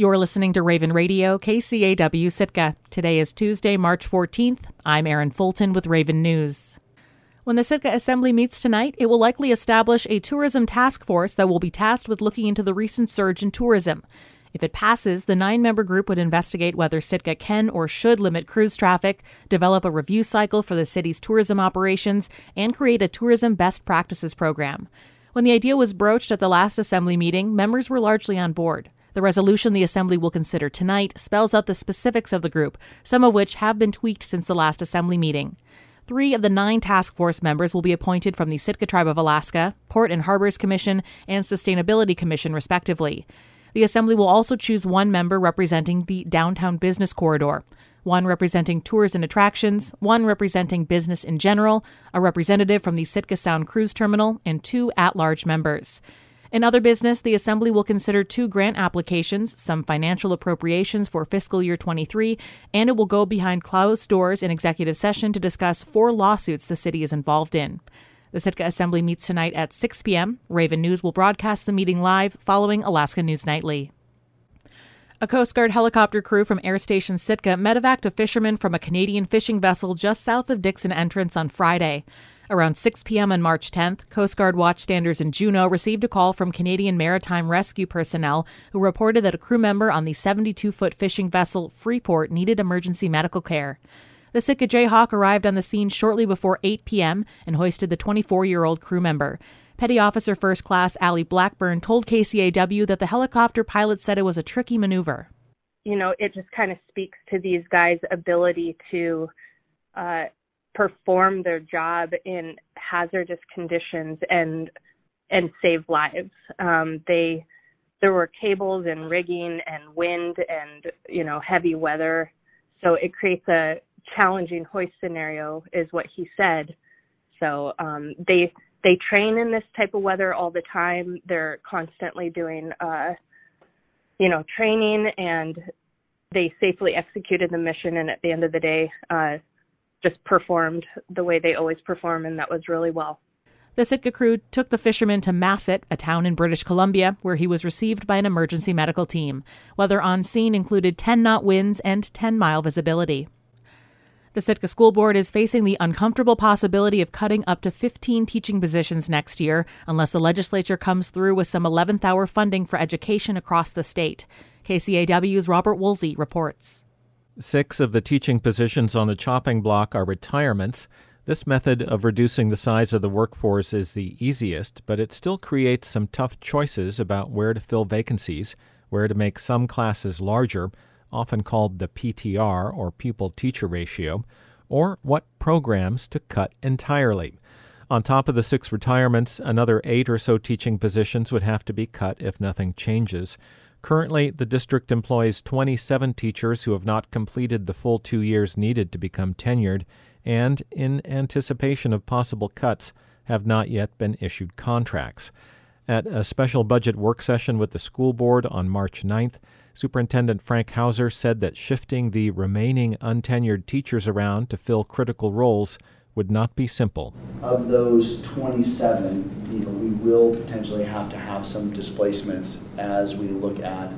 You're listening to Raven Radio, KCAW Sitka. Today is Tuesday, March 14th. I'm Erin Fulton with Raven News. When the Sitka Assembly meets tonight, it will likely establish a tourism task force that will be tasked with looking into the recent surge in tourism. If it passes, the nine member group would investigate whether Sitka can or should limit cruise traffic, develop a review cycle for the city's tourism operations, and create a tourism best practices program. When the idea was broached at the last Assembly meeting, members were largely on board. The resolution the Assembly will consider tonight spells out the specifics of the group, some of which have been tweaked since the last Assembly meeting. Three of the nine task force members will be appointed from the Sitka Tribe of Alaska, Port and Harbors Commission, and Sustainability Commission, respectively. The Assembly will also choose one member representing the Downtown Business Corridor, one representing tours and attractions, one representing business in general, a representative from the Sitka Sound Cruise Terminal, and two at large members. In other business, the Assembly will consider two grant applications, some financial appropriations for fiscal year 23, and it will go behind closed doors in executive session to discuss four lawsuits the city is involved in. The Sitka Assembly meets tonight at 6 p.m. Raven News will broadcast the meeting live following Alaska News Nightly. A Coast Guard helicopter crew from Air Station Sitka medevaced a fisherman from a Canadian fishing vessel just south of Dixon Entrance on Friday. Around 6 p.m. on March 10th, Coast Guard watchstanders in Juneau received a call from Canadian Maritime Rescue personnel who reported that a crew member on the 72 foot fishing vessel Freeport needed emergency medical care. The Sitka Jayhawk arrived on the scene shortly before 8 p.m. and hoisted the 24 year old crew member. Petty Officer First Class Allie Blackburn told KCAW that the helicopter pilot said it was a tricky maneuver. You know, it just kind of speaks to these guys' ability to uh, perform their job in hazardous conditions and and save lives. Um, they there were cables and rigging and wind and you know heavy weather, so it creates a challenging hoist scenario, is what he said. So um, they they train in this type of weather all the time. They're constantly doing uh, you know training and they safely executed the mission and at the end of the day uh, just performed the way they always perform, and that was really well. The Sitka crew took the fisherman to Masset, a town in British Columbia, where he was received by an emergency medical team. Weather on scene included 10 knot winds and 10 mile visibility. The Sitka School Board is facing the uncomfortable possibility of cutting up to 15 teaching positions next year unless the legislature comes through with some 11th hour funding for education across the state. KCAW's Robert Woolsey reports. Six of the teaching positions on the chopping block are retirements. This method of reducing the size of the workforce is the easiest, but it still creates some tough choices about where to fill vacancies, where to make some classes larger, often called the PTR or pupil teacher ratio, or what programs to cut entirely. On top of the six retirements, another eight or so teaching positions would have to be cut if nothing changes. Currently, the district employs 27 teachers who have not completed the full two years needed to become tenured, and, in anticipation of possible cuts, have not yet been issued contracts. At a special budget work session with the school board on March 9th, Superintendent Frank Hauser said that shifting the remaining untenured teachers around to fill critical roles would not be simple. Of those 27, you know, we will potentially have to have some displacements as we look at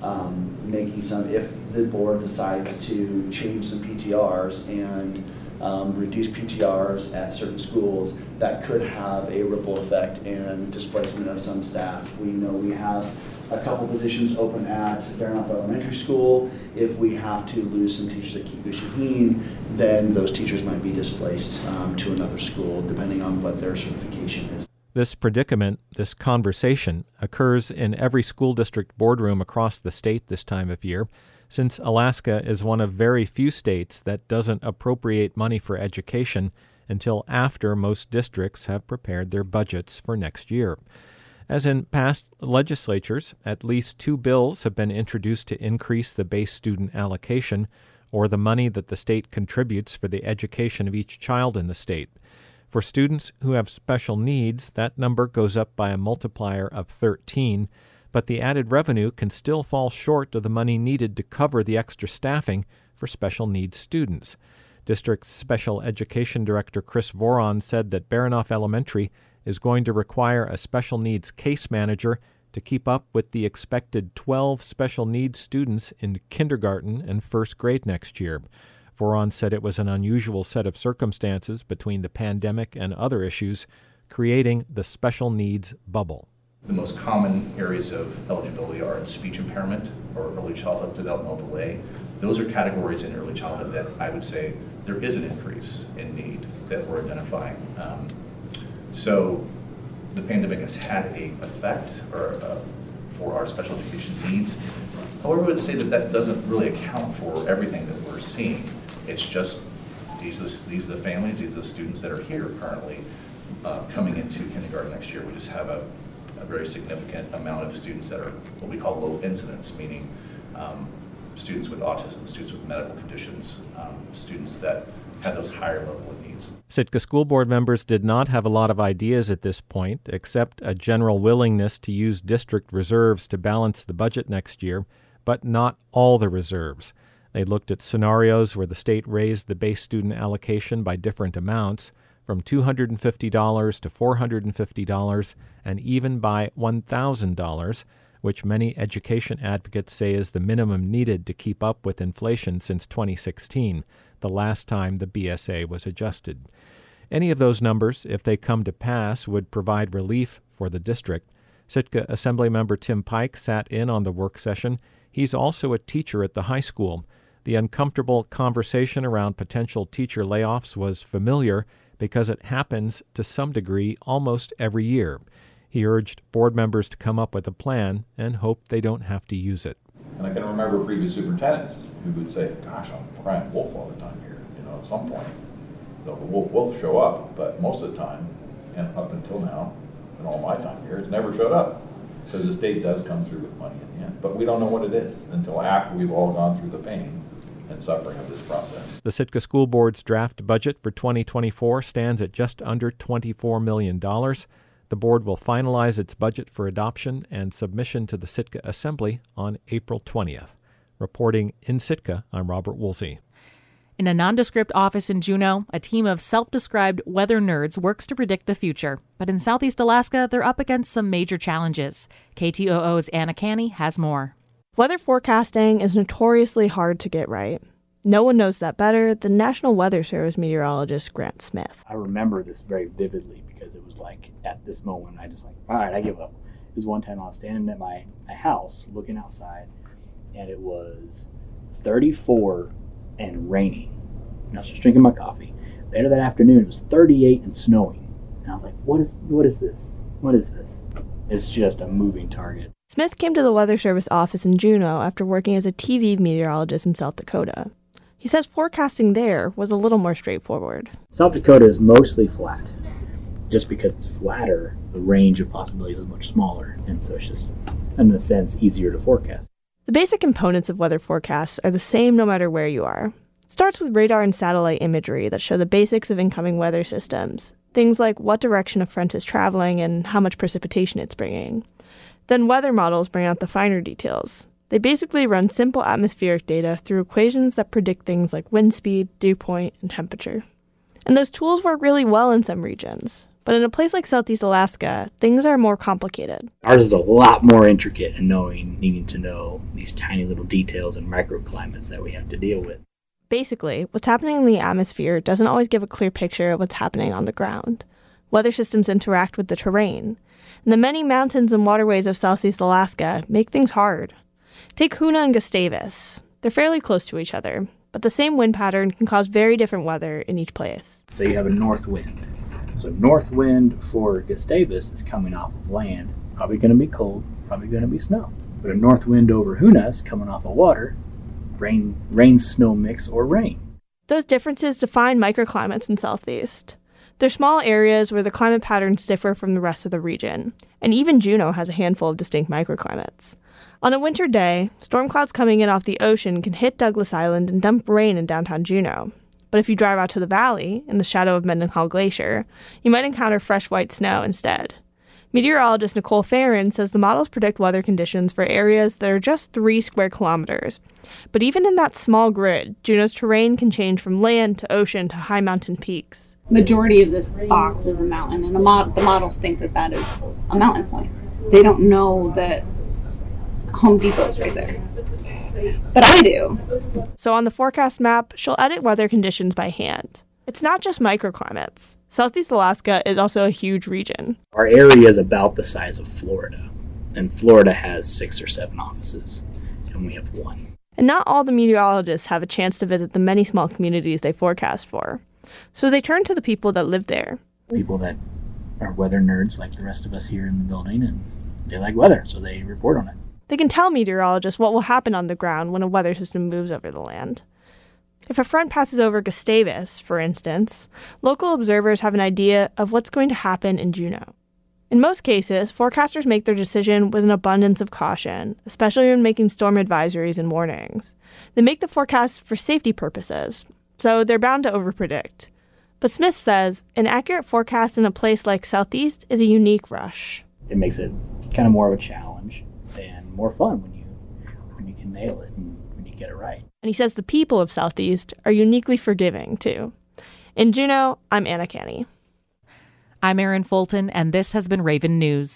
um, making some, if the board decides to change some PTRs and um, reduce PTRs at certain schools, that could have a ripple effect and displacement of some staff. We know we have a couple positions open at Baranof Elementary School. If we have to lose some teachers at Keet Gooshi Heen, then those teachers might be displaced um, to another school, depending on what their certification is. This predicament, this conversation, occurs in every school district boardroom across the state this time of year, since Alaska is one of very few states that doesn't appropriate money for education until after most districts have prepared their budgets for next year. As in past legislatures, at least two bills have been introduced to increase the base student allocation, or the money that the state contributes for the education of each child in the state. For students who have special needs, that number goes up by a multiplier of 13, but the added revenue can still fall short of the money needed to cover the extra staffing for special needs students. District Special Education Director Chris Voron said that Baranof Elementary is going to require a special needs case manager to keep up with the expected 12 special needs students in kindergarten and first grade next year. Voron said it was an unusual set of circumstances between the pandemic and other issues, creating the special needs bubble. The most common areas of eligibility are speech impairment or early childhood developmental delay. Those are categories in early childhood that I would say there is an increase in need that we're identifying. Um, so the pandemic has had a effect or uh, for our special education needs. However, I would say that that doesn't really account for everything that we're seeing. It's just these are, these are the families, these are the students that are here currently uh, coming into kindergarten next year. We just have a, a, very significant amount of students that are what we call low incidence, meaning um, students with autism, students with medical conditions, um, students that have those higher level of needs. Sitka school board members did not have a lot of ideas at this point, except a general willingness to use district reserves to balance the budget next year, but not all the reserves. They looked at scenarios where the state raised the base student allocation by different amounts, from $250 to $450, and even by $1,000 which many education advocates say is the minimum needed to keep up with inflation since 2016, the last time the BSA was adjusted. Any of those numbers, if they come to pass, would provide relief for the district. Sitka Assemblymember Tim Pike sat in on the work session. He's also a teacher at the high school. The uncomfortable conversation around potential teacher layoffs was familiar because it happens to some degree almost every year. He urged board members to come up with a plan and hope they don't have to use it. And I can remember previous superintendents who would say, gosh, I'm crying wolf all the time here. You know, at some point, the wolf will show up, but most of the time, and up until now, in all my time here, it's never showed up. Because the state does come through with money in the end. But we don't know what it is until after we've all gone through the pain and suffering of this process. The Sitka School Board's draft budget for 2024 stands at just under $24 million. The board will finalize its budget for adoption and submission to the Sitka Assembly on April 20th. Reporting in Sitka, I'm Robert Woolsey. In a nondescript office in Juneau, a team of self described weather nerds works to predict the future. But in southeast Alaska, they're up against some major challenges. KTOO's Anna Canny has more. Weather forecasting is notoriously hard to get right. No one knows that better than National Weather Service meteorologist Grant Smith. I remember this very vividly because it was like at this moment I just like, all right, I give up. It was one time I was standing at my, my house looking outside and it was 34 and raining. And I was just drinking my coffee. Later that afternoon it was 38 and snowing. And I was like, what is what is this? What is this? It's just a moving target. Smith came to the Weather Service office in Juneau after working as a TV meteorologist in South Dakota. He says forecasting there was a little more straightforward. South Dakota is mostly flat just because it's flatter, the range of possibilities is much smaller, and so it's just, in a sense, easier to forecast. The basic components of weather forecasts are the same no matter where you are. It starts with radar and satellite imagery that show the basics of incoming weather systems, things like what direction a front is traveling and how much precipitation it's bringing. Then weather models bring out the finer details. They basically run simple atmospheric data through equations that predict things like wind speed, dew point, and temperature. And those tools work really well in some regions. But in a place like Southeast Alaska, things are more complicated. Ours is a lot more intricate in knowing, needing to know these tiny little details and microclimates that we have to deal with. Basically, what's happening in the atmosphere doesn't always give a clear picture of what's happening on the ground. Weather systems interact with the terrain, and the many mountains and waterways of Southeast Alaska make things hard. Take Hoonah and Gustavus. They're fairly close to each other, but the same wind pattern can cause very different weather in each place. So you have a north wind so north wind for Gustavus is coming off of land, probably going to be cold, probably going to be snow. But a north wind over Hoonah is coming off of water, rain, rain snow mix or rain. Those differences define microclimates in Southeast. They're small areas where the climate patterns differ from the rest of the region, and even Juneau has a handful of distinct microclimates. On a winter day, storm clouds coming in off the ocean can hit Douglas Island and dump rain in downtown Juneau, but if you drive out to the valley, in the shadow of Mendenhall Glacier, you might encounter fresh white snow instead. Meteorologist Nicole Farron says the models predict weather conditions for areas that are just three square kilometers. But even in that small grid, Juneau's terrain can change from land to ocean to high mountain peaks. Majority of this box is a mountain, and mo- the models think that that is a mountain point. they don't know that Home Depot's right there. But I do. So on the forecast map, she'll edit weather conditions by hand. It's not just microclimates. Southeast Alaska is also a huge region. Our area is about the size of Florida, and Florida has six or seven offices, and we have one. And not all the meteorologists have a chance to visit the many small communities they forecast for. So they turn to the people that live there. People that are weather nerds like the rest of us here in the building, and they like weather, so they report on it. They can tell meteorologists what will happen on the ground when a weather system moves over the land. If a front passes over Gustavus, for instance, local observers have an idea of what's going to happen in Juneau. In most cases, forecasters make their decision with an abundance of caution, especially when making storm advisories and warnings. They make the forecast for safety purposes, so they're bound to overpredict. But Smith says an accurate forecast in a place like Southeast is a unique rush. It makes it kind of more of a challenge more fun when you when you can nail it and when you get it right. And he says the people of Southeast are uniquely forgiving, too. In Juneau, I'm Anna Canny. I'm Erin Fulton, and this has been Raven News.